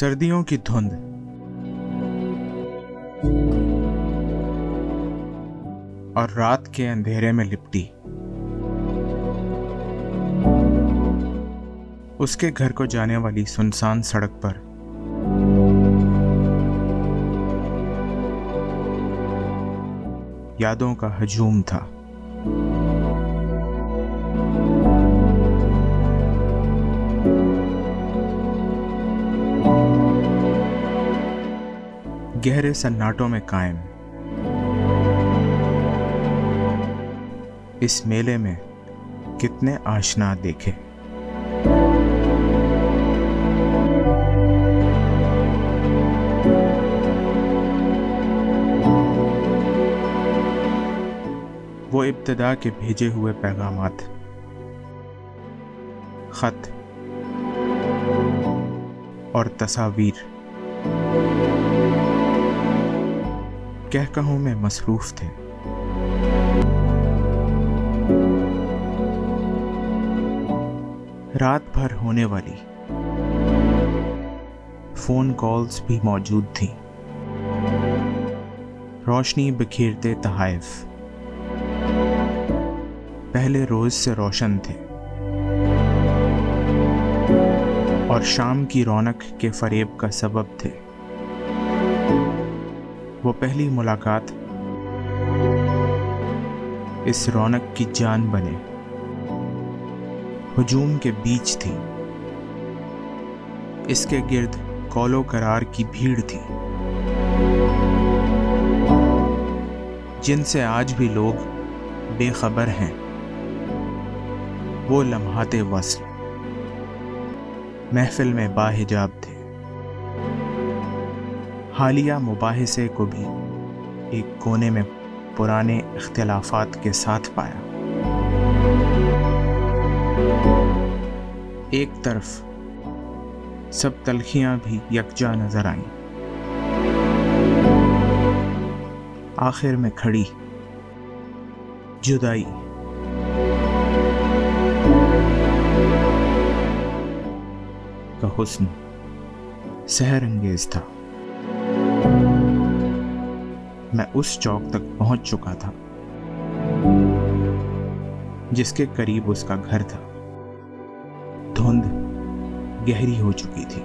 سردیوں کی دھند۔ اور رات کے اندھیرے میں لپٹی۔ اس کے گھر کو جانے والی سنسان سڑک پر۔ یادوں کا ہجوم تھا۔ گہرے سناٹوں میں قائم۔ اس میلے میں کتنے آشنا دیکھے۔ وہ ابتدا کے بھیجے ہوئے پیغامات۔ خط اور تصاویر۔ کہہ کہوں میں مصروف تھے۔ رات بھر ہونے والی۔ فون کالز بھی موجود تھیں۔ روشنی بکھیرتے تحائف۔ پہلے روز سے روشن تھے۔ اور شام کی رونق کے فریب کا سبب تھے۔ وہ پہلی ملاقات اس رونق کی جان بنے۔ ہجوم کے بیچ تھی۔ اس کے گرد کولو کرار کی بھیڑ تھی۔ جن سے آج بھی لوگ بے خبر ہیں۔ وہ لمحات وصل۔ محفل میں باحجاب تھے۔ حالیہ مباحثے کو بھی ایک کونے میں پرانے اختلافات کے ساتھ پایا۔ ایک طرف سب تلخیاں بھی یکجا نظر آئیں۔ آخر میں کھڑی، جدائی۔ کا حسن سحر انگیز تھا۔ میں اس چوک تک پہنچ چکا تھا، جس کے قریب اس کا گھر تھا۔ دھند گہری ہو چکی تھی۔